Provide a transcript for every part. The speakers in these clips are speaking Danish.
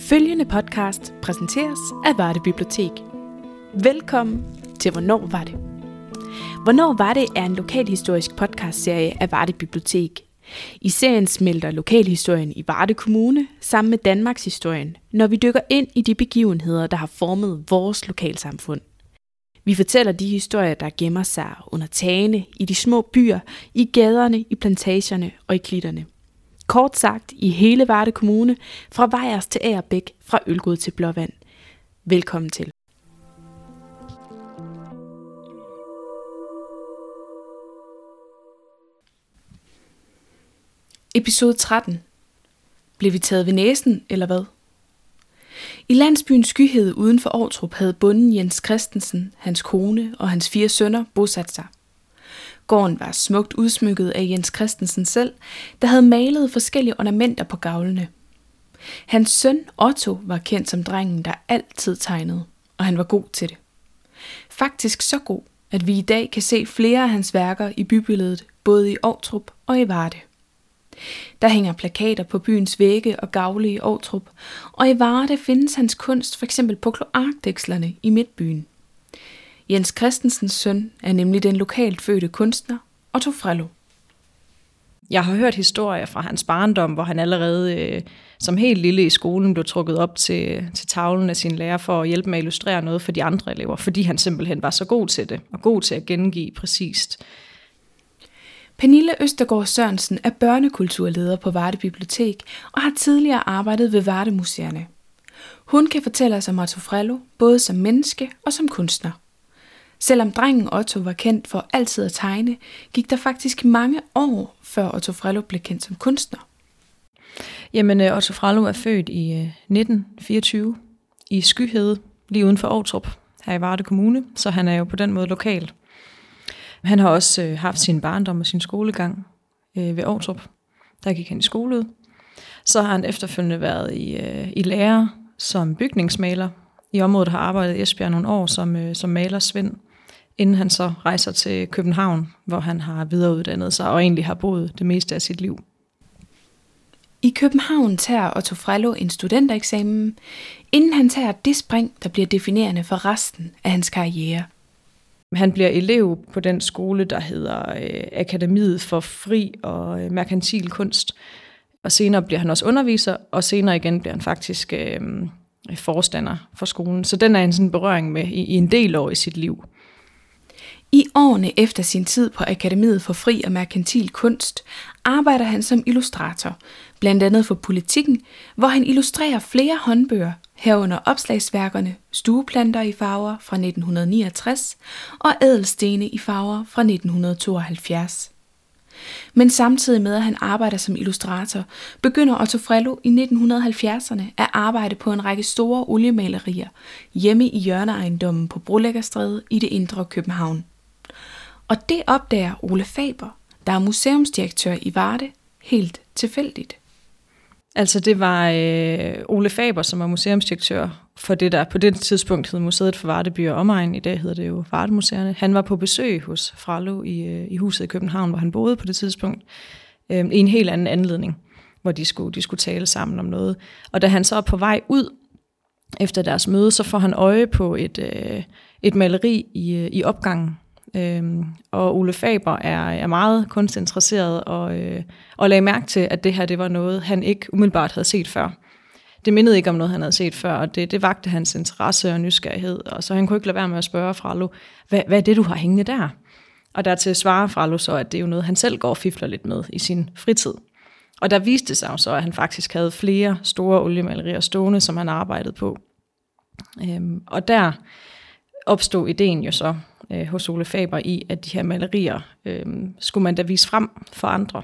Følgende podcast præsenteres af Varde Bibliotek. Velkommen til Hvornår var det? Hvornår var det er en lokalhistorisk podcastserie af Varde Bibliotek. I serien smelter lokalhistorien i Varde Kommune sammen med Danmarks historien, når vi dykker ind i de begivenheder, der har formet vores lokalsamfund. Vi fortæller de historier, der gemmer sig under tagene, i de små byer, i gaderne, i plantagerne og i klitterne – Kort sagt i hele Varde Kommune, fra Vejers til Agerbæk, fra Ølgod til Blåvand. Velkommen til. Episode 13. Blev vi taget ved næsen, eller hvad? I landsbyen Skyhed uden for Aarhus havde bunden Jens Christensen, hans kone og hans fire sønner bosat sig. Gården var smukt udsmykket af Jens Christensen selv, der havde malet forskellige ornamenter på gavlene. Hans søn Otto var kendt som drengen, der altid tegnede, og han var god til det. Faktisk så god, at vi i dag kan se flere af hans værker i bybilledet, både i Aarhus og i Varde. Der hænger plakater på byens vægge og gavle i Aarhus, og i Varde findes hans kunst f.eks. på kloakdækslerne i Midtbyen. Jens Christensens søn er nemlig den lokalt fødte kunstner Otto Frello. Jeg har hørt historier fra hans barndom, hvor han allerede øh, som helt lille i skolen blev trukket op til, til tavlen af sin lærer for at hjælpe med at illustrere noget for de andre elever, fordi han simpelthen var så god til det, og god til at gengive præcist. Pernille Østergaard Sørensen er børnekulturleder på Varde Bibliotek og har tidligere arbejdet ved Varde Museerne. Hun kan fortælle os om Otto Frello, både som menneske og som kunstner. Selvom drengen Otto var kendt for altid at tegne, gik der faktisk mange år, før Otto Frello blev kendt som kunstner. Jamen, øh, Otto Frello er født i øh, 1924 i Skyhede, lige uden for Aarhus, her i Varde Kommune, så han er jo på den måde lokal. Han har også øh, haft sin barndom og sin skolegang øh, ved Aarhus. Der gik han i skole Så har han efterfølgende været i, i lære som bygningsmaler. I området har arbejdet i Esbjerg nogle år som, som maler Svend inden han så rejser til København, hvor han har videreuddannet sig og egentlig har boet det meste af sit liv. I København tager Otto Frello en studentereksamen, inden han tager det spring, der bliver definerende for resten af hans karriere. Han bliver elev på den skole, der hedder øh, Akademiet for Fri og øh, Merkantil Kunst. Og senere bliver han også underviser, og senere igen bliver han faktisk øh, forstander for skolen. Så den er en sådan berøring med i, i en del år i sit liv. I årene efter sin tid på Akademiet for Fri og Merkantil Kunst arbejder han som illustrator, blandt andet for Politikken, hvor han illustrerer flere håndbøger, herunder opslagsværkerne Stueplanter i farver fra 1969 og Ædelstene i farver fra 1972. Men samtidig med at han arbejder som illustrator, begynder Otto Frello i 1970'erne at arbejde på en række store oliemalerier hjemme i hjørneejendommen på Brolæggerstræde i det indre København. Og det opdager Ole Faber, der er museumsdirektør i Varde, helt tilfældigt. Altså det var øh, Ole Faber, som var museumsdirektør for det, der på det tidspunkt hed Museet for Vardeby og Omegn. I dag hedder det jo Vardemuseerne. Han var på besøg hos Frallo i, øh, i huset i København, hvor han boede på det tidspunkt, øh, i en helt anden anledning, hvor de skulle, de skulle tale sammen om noget. Og da han så er på vej ud efter deres møde, så får han øje på et, øh, et maleri i, øh, i opgangen Øhm, og Ole Faber er, er meget kunstinteresseret og, øh, og lagde mærke til, at det her det var noget, han ikke umiddelbart havde set før. Det mindede ikke om noget, han havde set før, og det, det vagte hans interesse og nysgerrighed. Og så han kunne ikke lade være med at spørge Frallo, hvad, hvad er det, du har hængende der? Og dertil svarer Frallo så, at det er jo noget, han selv går og fifler lidt med i sin fritid. Og der viste sig så, at han faktisk havde flere store oliemalerier stående, som han arbejdede på. Øhm, og der opstod ideen jo så øh, hos Ole Faber i, at de her malerier øh, skulle man da vise frem for andre.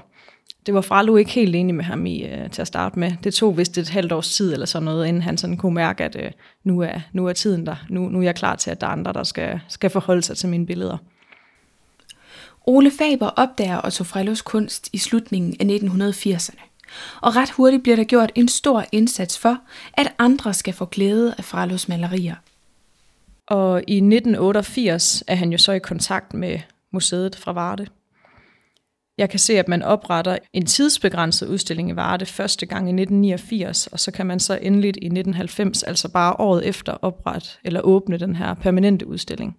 Det var Fralo ikke helt enig med ham i øh, til at starte med. Det tog vist et halvt års tid eller sådan noget, inden han sådan kunne mærke, at øh, nu, er, nu er tiden der. Nu, nu er jeg klar til, at der er andre, der skal, skal forholde sig til mine billeder. Ole Faber opdager Otto Frellos kunst i slutningen af 1980'erne. Og ret hurtigt bliver der gjort en stor indsats for, at andre skal få glæde af Frellos malerier. Og i 1988 er han jo så i kontakt med museet fra Varde. Jeg kan se, at man opretter en tidsbegrænset udstilling i Varde første gang i 1989, og så kan man så endeligt i 1990, altså bare året efter, oprette eller åbne den her permanente udstilling.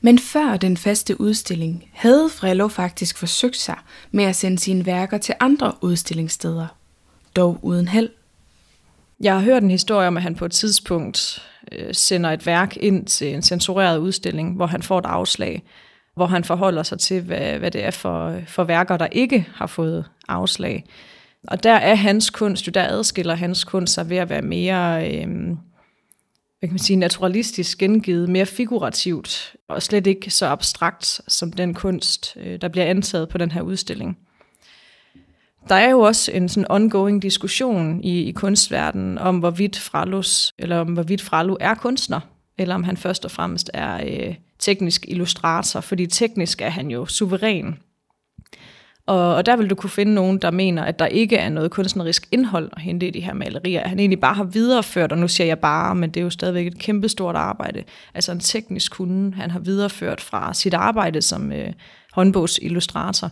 Men før den faste udstilling havde Frello faktisk forsøgt sig med at sende sine værker til andre udstillingssteder, dog uden held. Jeg har hørt en historie om, at han på et tidspunkt øh, sender et værk ind til en censureret udstilling, hvor han får et afslag, hvor han forholder sig til, hvad, hvad det er for, for værker, der ikke har fået afslag. Og der er hans kunst, jo der adskiller hans kunst sig ved at være mere øh, hvad kan man sige, naturalistisk gengivet, mere figurativt, og slet ikke så abstrakt som den kunst, øh, der bliver antaget på den her udstilling. Der er jo også en sådan ongoing diskussion i, i kunstverdenen om, hvorvidt Fralus, eller om hvorvidt Fralu er kunstner, eller om han først og fremmest er øh, teknisk illustrator, fordi teknisk er han jo suveræn. Og, og der vil du kunne finde nogen, der mener, at der ikke er noget kunstnerisk indhold at hente i de her malerier. At han egentlig bare har videreført, og nu siger jeg bare, men det er jo stadigvæk et kæmpestort arbejde. Altså en teknisk kunde, han har videreført fra sit arbejde som øh, håndbogsillustrator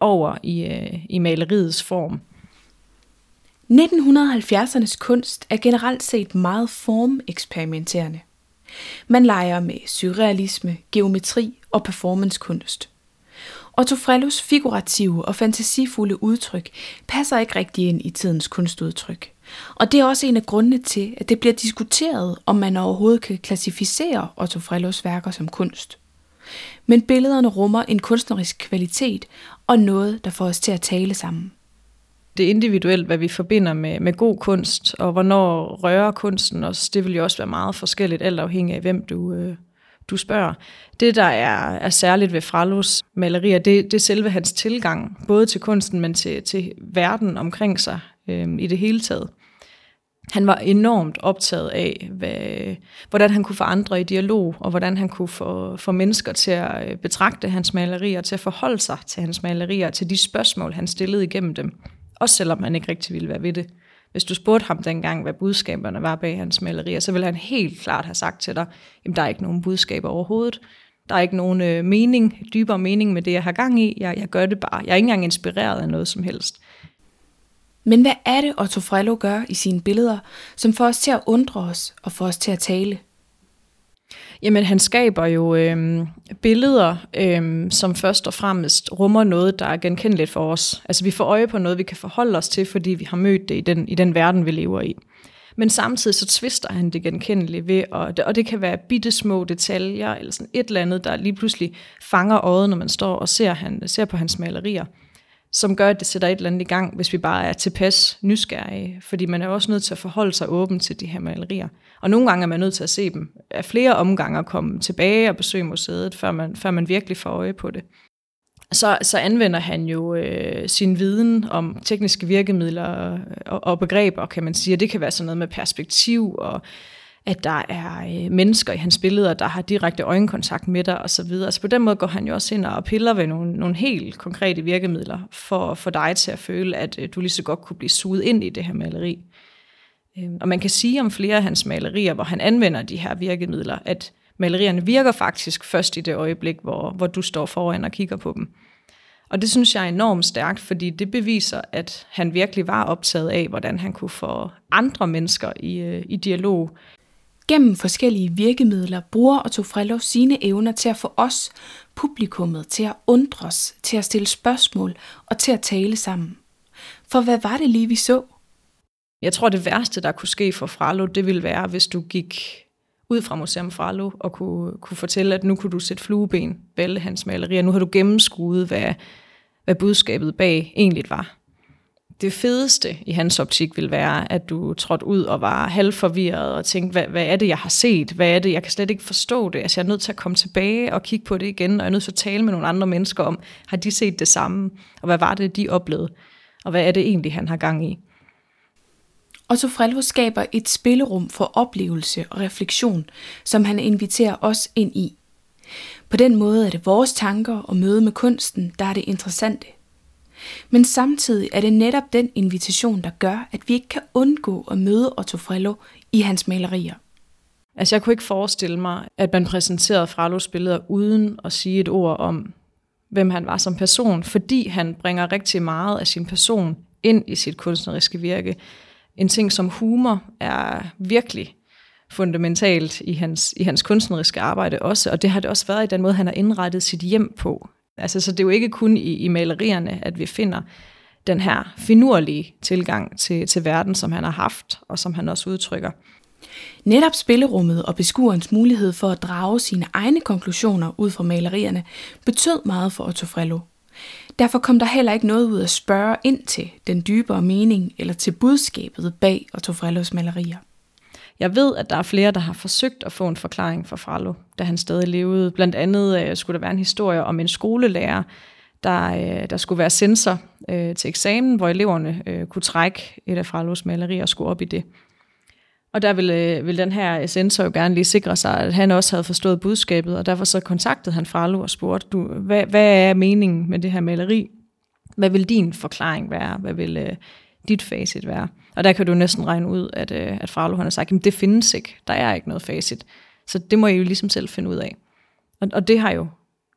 over i, øh, i maleriets form. 1970'ernes kunst er generelt set meget formeksperimenterende. Man leger med surrealisme, geometri og performancekunst. Otto Frellos figurative og fantasifulde udtryk passer ikke rigtig ind i tidens kunstudtryk. Og det er også en af grundene til, at det bliver diskuteret, om man overhovedet kan klassificere Otto Frellos værker som kunst. Men billederne rummer en kunstnerisk kvalitet og noget, der får os til at tale sammen. Det er individuelt, hvad vi forbinder med, med god kunst, og hvornår rører kunsten os. Det vil jo også være meget forskelligt, alt afhængig af, hvem du, øh, du spørger. Det, der er, er særligt ved Fralos malerier, det, det er selve hans tilgang, både til kunsten, men til, til verden omkring sig øh, i det hele taget. Han var enormt optaget af, hvad, hvordan han kunne få andre i dialog, og hvordan han kunne få, få mennesker til at øh, betragte hans malerier, til at forholde sig til hans malerier, til de spørgsmål, han stillede igennem dem. Også selvom han ikke rigtig ville være ved det. Hvis du spurgte ham dengang, hvad budskaberne var bag hans malerier, så ville han helt klart have sagt til dig, at der er ikke nogen budskaber overhovedet. Der er ikke nogen øh, mening, dybere mening med det, jeg har gang i. Jeg, jeg gør det bare. Jeg er ikke engang inspireret af noget som helst. Men hvad er det, Otto Frello gør i sine billeder, som får os til at undre os og får os til at tale? Jamen, han skaber jo øh, billeder, øh, som først og fremmest rummer noget, der er genkendeligt for os. Altså, vi får øje på noget, vi kan forholde os til, fordi vi har mødt det i den, i den verden, vi lever i. Men samtidig så tvister han det genkendelige ved, og det, og det kan være bitte små detaljer, eller sådan et eller andet, der lige pludselig fanger øjet, når man står og ser, han, ser på hans malerier som gør, at det sætter et eller andet i gang, hvis vi bare er tilpas nysgerrige. Fordi man er også nødt til at forholde sig åben til de her malerier. Og nogle gange er man nødt til at se dem af flere omgange og komme tilbage og besøge museet, før man, før man virkelig får øje på det. Så, så anvender han jo øh, sin viden om tekniske virkemidler og, og begreber, kan man sige. Og det kan være sådan noget med perspektiv og at der er øh, mennesker i hans billeder, der har direkte øjenkontakt med dig osv. Altså på den måde går han jo også ind og piller ved nogle, nogle helt konkrete virkemidler for, for dig til at føle, at øh, du lige så godt kunne blive suget ind i det her maleri. Øh, og man kan sige om flere af hans malerier, hvor han anvender de her virkemidler, at malerierne virker faktisk først i det øjeblik, hvor, hvor du står foran og kigger på dem. Og det synes jeg er enormt stærkt, fordi det beviser, at han virkelig var optaget af, hvordan han kunne få andre mennesker i, øh, i dialog Gennem forskellige virkemidler bruger Otto Frello sine evner til at få os, publikummet, til at undres, til at stille spørgsmål og til at tale sammen. For hvad var det lige, vi så? Jeg tror, det værste, der kunne ske for Fralo, det ville være, hvis du gik ud fra Museum Fralo og kunne, kunne fortælle, at nu kunne du sætte flueben, vælge hans malerier. Nu har du gennemskuet, hvad, hvad budskabet bag egentlig var det fedeste i hans optik vil være, at du trådte ud og var halvforvirret og tænkte, hvad, hvad er det, jeg har set? Hvad er det? Jeg kan slet ikke forstå det. Altså, jeg er nødt til at komme tilbage og kigge på det igen, og jeg er nødt til at tale med nogle andre mennesker om, har de set det samme? Og hvad var det, de oplevede? Og hvad er det egentlig, han har gang i? Otto Frelvo skaber et spillerum for oplevelse og refleksion, som han inviterer os ind i. På den måde er det vores tanker og møde med kunsten, der er det interessante. Men samtidig er det netop den invitation, der gør, at vi ikke kan undgå at møde Otto Frello i hans malerier. Altså jeg kunne ikke forestille mig, at man præsenterede Frellos billeder uden at sige et ord om, hvem han var som person, fordi han bringer rigtig meget af sin person ind i sit kunstneriske virke. En ting som humor er virkelig fundamentalt i hans, i hans kunstneriske arbejde også, og det har det også været i den måde, han har indrettet sit hjem på. Altså, så det er jo ikke kun i, i malerierne, at vi finder den her finurlige tilgang til, til verden, som han har haft, og som han også udtrykker. Netop spillerummet og beskuerens mulighed for at drage sine egne konklusioner ud fra malerierne betød meget for Otto Frello. Derfor kom der heller ikke noget ud at spørge ind til den dybere mening eller til budskabet bag Otto Frellos malerier. Jeg ved, at der er flere, der har forsøgt at få en forklaring fra Frallo, da han stadig levede. Blandt andet øh, skulle der være en historie om en skolelærer, der, øh, der skulle være sensor øh, til eksamen, hvor eleverne øh, kunne trække et af Frallos malerier og skulle op i det. Og der ville, øh, ville den her sensor jo gerne lige sikre sig, at han også havde forstået budskabet, og derfor så kontaktede han Frallo og spurgte, du, hvad, hvad er meningen med det her maleri? Hvad vil din forklaring være? Hvad vil øh, dit facit være? Og der kan du næsten regne ud, at, øh, at Fraglo han har sagt, at det findes ikke. Der er ikke noget facit. Så det må I jo ligesom selv finde ud af. Og, og det har jo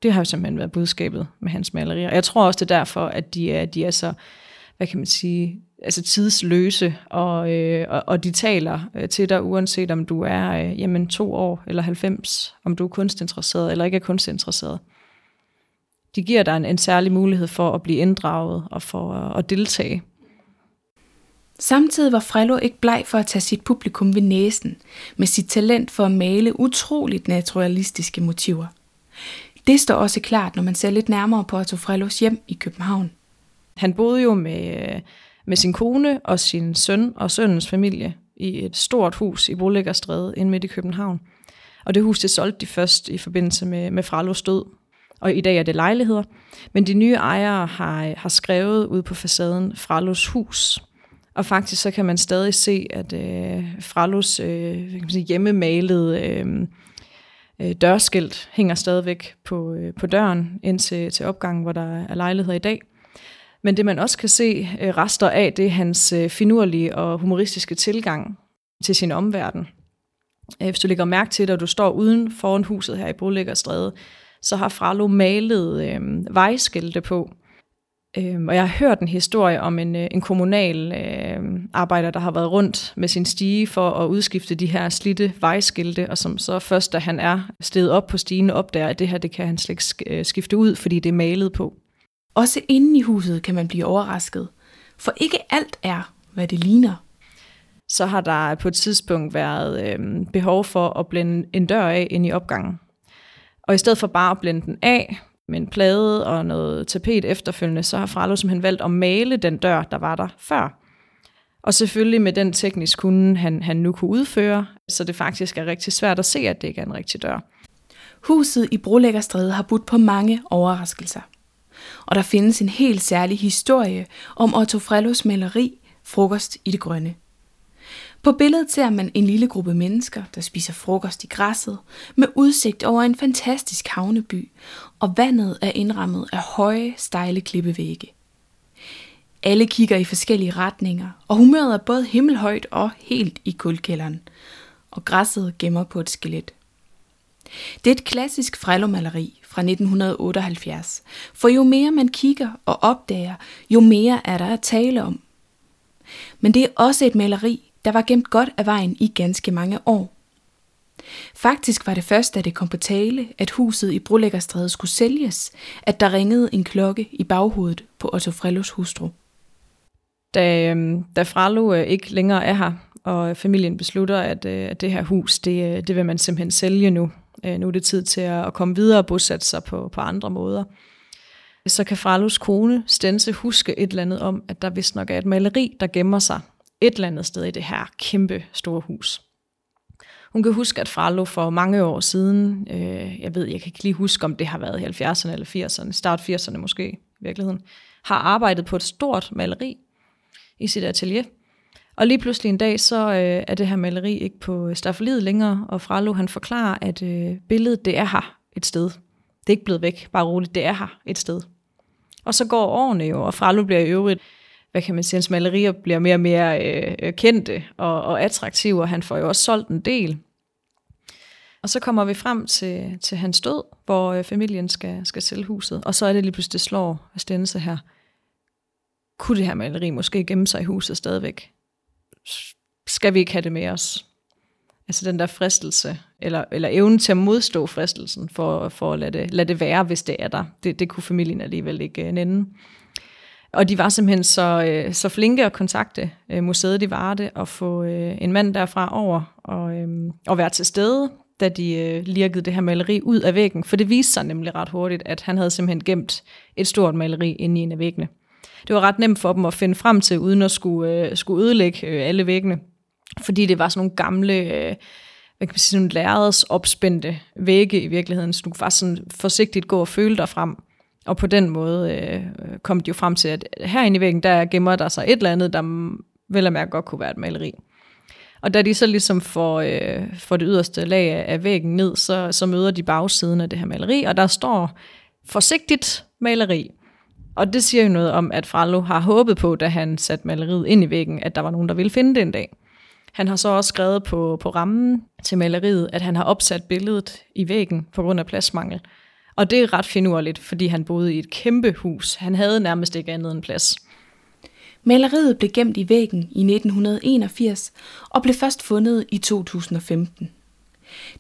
det har jo simpelthen været budskabet med hans malerier. Jeg tror også, det er derfor, at de er, de er så, hvad kan man sige, altså tidsløse, og, øh, og, og de taler øh, til dig, uanset om du er øh, jamen, to år eller 90, om du er kunstinteresseret eller ikke er kunstinteresseret. De giver dig en, en særlig mulighed for at blive inddraget og for at, at deltage. Samtidig var Frello ikke bleg for at tage sit publikum ved næsen, med sit talent for at male utroligt naturalistiske motiver. Det står også klart, når man ser lidt nærmere på Otto Frellos hjem i København. Han boede jo med, med sin kone og sin søn og sønnens familie i et stort hus i Brolæggerstræde inde midt i København. Og det hus det solgte de først i forbindelse med, med Frellos død. Og i dag er det lejligheder. Men de nye ejere har, har skrevet ud på facaden Frellos hus. Og faktisk så kan man stadig se, at øh, Fralos øh, kan man sige, hjemmemalede øh, øh, dørskilt hænger stadigvæk på, øh, på døren ind til, til opgangen, hvor der er lejligheder i dag. Men det man også kan se øh, rester af, det er hans øh, finurlige og humoristiske tilgang til sin omverden. Øh, hvis du lægger mærke til det, og du står uden foran huset her i Brolæggerstræde, så har Fralo malet øh, vejskilte på, Øhm, og jeg har hørt en historie om en, øh, en kommunal øh, arbejder, der har været rundt med sin stige for at udskifte de her slitte vejskilte, og som så først, da han er steget op på stigen, opdager, at det her det kan han slet ikke øh, skifte ud, fordi det er malet på. Også inde i huset kan man blive overrasket, for ikke alt er, hvad det ligner. Så har der på et tidspunkt været øh, behov for at blænde en dør af ind i opgangen. Og i stedet for bare at blænde den af, med en plade og noget tapet efterfølgende, så har Fralo simpelthen valgt at male den dør, der var der før. Og selvfølgelig med den teknisk kunde, han, han nu kunne udføre, så det faktisk er rigtig svært at se, at det ikke er en rigtig dør. Huset i Brolæggerstræde har budt på mange overraskelser. Og der findes en helt særlig historie om Otto Frellos maleri Frokost i det grønne. På billedet ser man en lille gruppe mennesker, der spiser frokost i græsset, med udsigt over en fantastisk havneby, og vandet er indrammet af høje, stejle klippevægge. Alle kigger i forskellige retninger, og humøret er både himmelhøjt og helt i kuldkælderen, og græsset gemmer på et skelet. Det er et klassisk frellomaleri fra 1978, for jo mere man kigger og opdager, jo mere er der at tale om. Men det er også et maleri, der var gemt godt af vejen i ganske mange år. Faktisk var det først, da det kom på tale, at huset i Brolæggerstræde skulle sælges, at der ringede en klokke i baghovedet på Otto Frellos hustru. Da, øhm, da Frello øh, ikke længere er her, og familien beslutter, at, øh, at det her hus, det, øh, det vil man simpelthen sælge nu. Nu er det tid til at komme videre og bosætte sig på, på andre måder. Så kan Frellos kone Stense huske et eller andet om, at der vist nok er et maleri, der gemmer sig et eller andet sted i det her kæmpe store hus. Hun kan huske, at Frallo for mange år siden, øh, jeg ved, jeg kan ikke lige huske, om det har været i 70'erne eller 80'erne, start 80'erne måske i virkeligheden, har arbejdet på et stort maleri i sit atelier. Og lige pludselig en dag, så øh, er det her maleri ikke på staffeliet længere, og Frallo han forklarer, at øh, billedet det er her et sted. Det er ikke blevet væk, bare roligt, det er her et sted. Og så går årene jo, og Frallo bliver i øvrigt hvad kan man sige, hans malerier bliver mere og mere øh, øh, kendte og, og attraktive, og han får jo også solgt en del. Og så kommer vi frem til, til hans død, hvor øh, familien skal, skal sælge huset. Og så er det lige pludselig, det slår af her. Kunne det her maleri måske gemme sig i huset stadigvæk? Skal vi ikke have det med os? Altså den der fristelse, eller, eller evnen til at modstå fristelsen, for, for at lade det, lade det være, hvis det er der. Det, det kunne familien alligevel ikke uh, nænde. Og de var simpelthen så, øh, så flinke at kontakte øh, museet i Varde og få øh, en mand derfra over og, øh, og være til stede, da de øh, lirkede det her maleri ud af væggen. For det viste sig nemlig ret hurtigt, at han havde simpelthen gemt et stort maleri inde i en af væggene. Det var ret nemt for dem at finde frem til, uden at skulle, øh, skulle ødelægge øh, alle væggene. Fordi det var sådan nogle gamle... Øh, hvad kan man sige, nogle lærredes opspændte vægge i virkeligheden, så du kunne faktisk sådan forsigtigt gå og føle dig frem. Og på den måde øh, kom de jo frem til, at herinde i væggen, der gemmer der sig et eller andet, der vel og mærke godt kunne være et maleri. Og da de så ligesom får, øh, får det yderste lag af væggen ned, så, så møder de bagsiden af det her maleri, og der står forsigtigt maleri. Og det siger jo noget om, at Frallo har håbet på, da han satte maleriet ind i væggen, at der var nogen, der ville finde det en dag. Han har så også skrevet på, på rammen til maleriet, at han har opsat billedet i væggen på grund af pladsmangel. Og det er ret finurligt, fordi han boede i et kæmpe hus. Han havde nærmest ikke andet end plads. Maleriet blev gemt i væggen i 1981 og blev først fundet i 2015.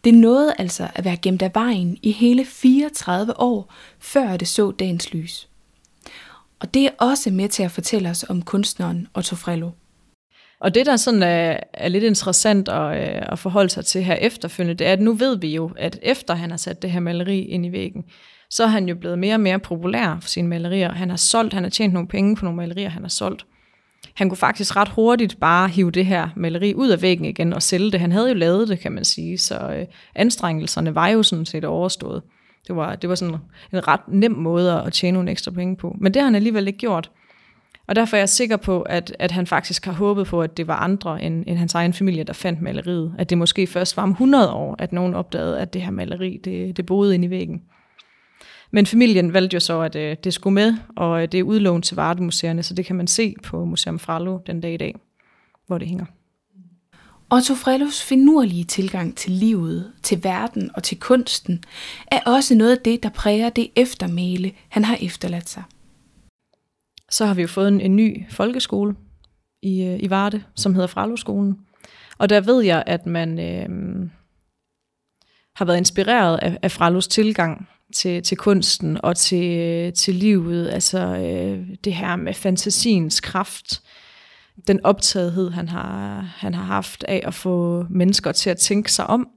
Det nåede altså at være gemt af vejen i hele 34 år, før det så dagens lys. Og det er også med til at fortælle os om kunstneren Otto Frello. Og det, der sådan er, er lidt interessant at, øh, at forholde sig til her efterfølgende, det er, at nu ved vi jo, at efter han har sat det her maleri ind i væggen, så er han jo blevet mere og mere populær for sine malerier. Han har solgt, han har tjent nogle penge på nogle malerier, han har solgt. Han kunne faktisk ret hurtigt bare hive det her maleri ud af væggen igen og sælge det. Han havde jo lavet det, kan man sige, så øh, anstrengelserne var jo sådan set overstået. Det var, det var sådan en ret nem måde at tjene nogle ekstra penge på. Men det har han alligevel ikke gjort. Og derfor er jeg sikker på, at, at han faktisk har håbet på, at det var andre end, end hans egen familie, der fandt maleriet. At det måske først var om 100 år, at nogen opdagede, at det her maleri, det, det boede inde i væggen. Men familien valgte jo så, at øh, det skulle med, og øh, det er udlånt til Vardemuseerne, så det kan man se på Museum Frallo den dag i dag, hvor det hænger. Otto Frellos finurlige tilgang til livet, til verden og til kunsten, er også noget af det, der præger det eftermæle, han har efterladt sig. Så har vi jo fået en, en ny folkeskole i, øh, i Varde, som hedder Fraloskolen. Og der ved jeg, at man øh, har været inspireret af, af Fralos tilgang til, til kunsten og til, øh, til livet. Altså øh, det her med fantasiens kraft. Den optagethed, han har, han har haft af at få mennesker til at tænke sig om,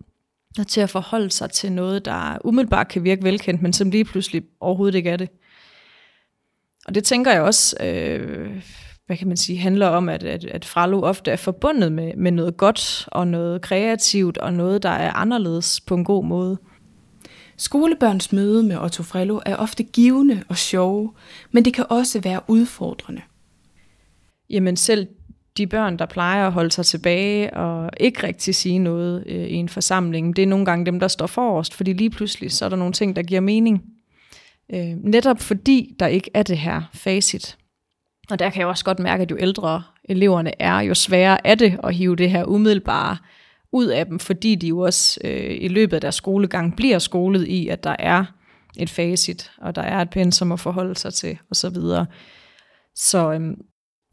og til at forholde sig til noget, der umiddelbart kan virke velkendt, men som lige pludselig overhovedet ikke er det. Og det tænker jeg også, øh, hvad kan man sige, handler om, at, at, at Fralo ofte er forbundet med, med noget godt og noget kreativt og noget, der er anderledes på en god måde. Skolebørns møde med Otto Frello er ofte givende og sjove, men det kan også være udfordrende. Jamen selv de børn, der plejer at holde sig tilbage og ikke rigtig sige noget øh, i en forsamling, det er nogle gange dem, der står forrest, fordi lige pludselig så er der nogle ting, der giver mening. Øh, netop fordi der ikke er det her facit. Og der kan jeg også godt mærke, at jo ældre eleverne er, jo sværere er det at hive det her umiddelbare ud af dem, fordi de jo også øh, i løbet af deres skolegang bliver skolet i, at der er et facit, og der er et pensum at forholde sig til, og så videre. Så øhm,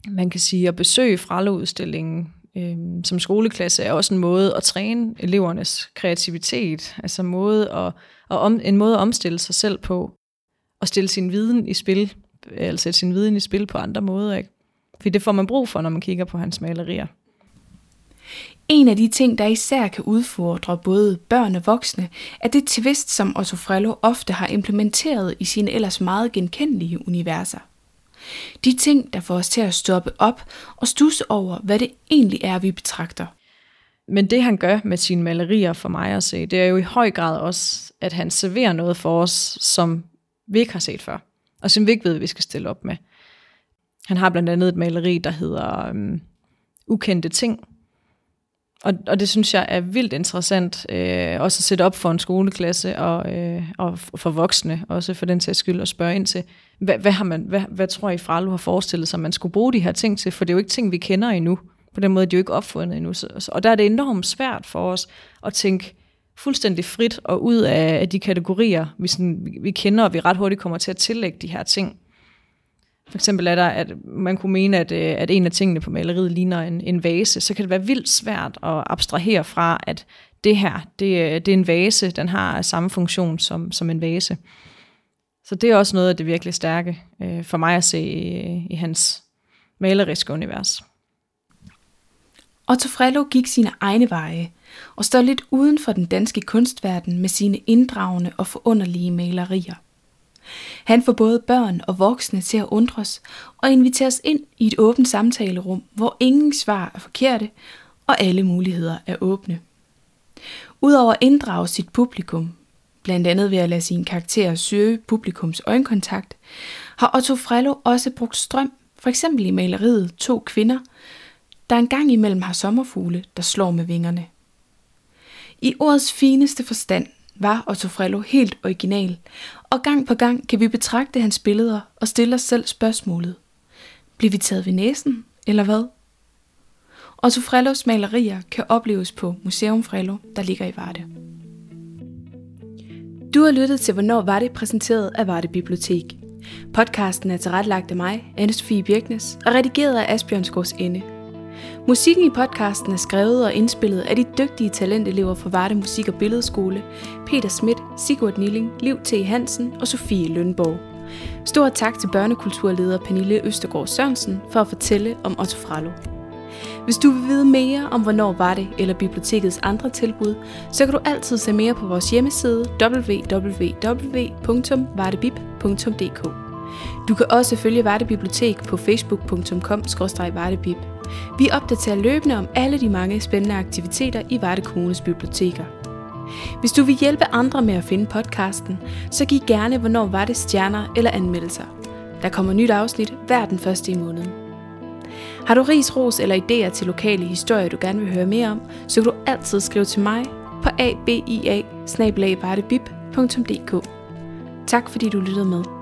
man kan sige, at besøge fraludstillingen øhm, som skoleklasse er også en måde at træne elevernes kreativitet, altså måde at, at om, en måde at omstille sig selv på, og stille sin viden i spil, eller sætte sin viden i spil på andre måder. Ikke? For det får man brug for, når man kigger på hans malerier. En af de ting, der især kan udfordre både børn og voksne, er det twist, som Otto Frello ofte har implementeret i sine ellers meget genkendelige universer. De ting, der får os til at stoppe op og stusse over, hvad det egentlig er, vi betragter. Men det han gør med sine malerier for mig at se, det er jo i høj grad også, at han serverer noget for os, som vi ikke har set før, og som vi ikke ved, vi skal stille op med. Han har blandt andet et maleri, der hedder øhm, Ukendte ting, og, og det synes jeg er vildt interessant, øh, også at sætte op for en skoleklasse og, øh, og for voksne, også for den sags skyld, at spørge ind til, hvad, hvad, har man, hvad, hvad tror I Fralo har forestillet sig, man skulle bruge de her ting til? For det er jo ikke ting, vi kender endnu. På den måde de er de jo ikke opfundet endnu. Så, og der er det enormt svært for os at tænke fuldstændig frit og ud af, af de kategorier, vi, sådan, vi, vi kender, og vi ret hurtigt kommer til at tillægge de her ting. For eksempel er der, at man kunne mene, at, øh, at en af tingene på maleriet ligner en, en vase, så kan det være vildt svært at abstrahere fra, at det her, det, øh, det er en vase, den har samme funktion som, som en vase. Så det er også noget af det virkelig stærke øh, for mig at se i, i hans maleriske univers. Otto Frello gik sine egne veje og står lidt uden for den danske kunstverden med sine inddragende og forunderlige malerier. Han får både børn og voksne til at undres og inviteres ind i et åbent samtalerum, hvor ingen svar er forkerte og alle muligheder er åbne. Udover at inddrage sit publikum, blandt andet ved at lade sine karakterer søge publikums øjenkontakt, har Otto Frello også brugt strøm, for eksempel i maleriet To Kvinder, der engang imellem har sommerfugle, der slår med vingerne. I ordets fineste forstand var Otto Frello helt original, og gang på gang kan vi betragte hans billeder og stille os selv spørgsmålet. Bliver vi taget ved næsen, eller hvad? Otto Frellos malerier kan opleves på Museum Frello, der ligger i Varde. Du har lyttet til Hvornår var det præsenteret af Varde Bibliotek. Podcasten er tilrettelagt af mig, Anne-Sophie Birknes, og redigeret af Asbjørn Skårs Ende. Musikken i podcasten er skrevet og indspillet af de dygtige talentelever fra Varde Musik- og Billedskole, Peter Schmidt, Sigurd Nilling, Liv T. Hansen og Sofie Lønborg. Stor tak til børnekulturleder Pernille Østergaard Sørensen for at fortælle om Otto Frallo. Hvis du vil vide mere om, hvornår var det, eller bibliotekets andre tilbud, så kan du altid se mere på vores hjemmeside www.vardebib.dk. Du kan også følge Varde Bibliotek på facebook.com-vardebib. Vi opdaterer løbende om alle de mange spændende aktiviteter i Varde Kommunes biblioteker. Hvis du vil hjælpe andre med at finde podcasten, så giv gerne Hvornår var det stjerner eller anmeldelser. Der kommer nyt afsnit hver den første i måneden. Har du ris, ros eller idéer til lokale historier, du gerne vil høre mere om, så kan du altid skrive til mig på abia Tak fordi du lyttede med.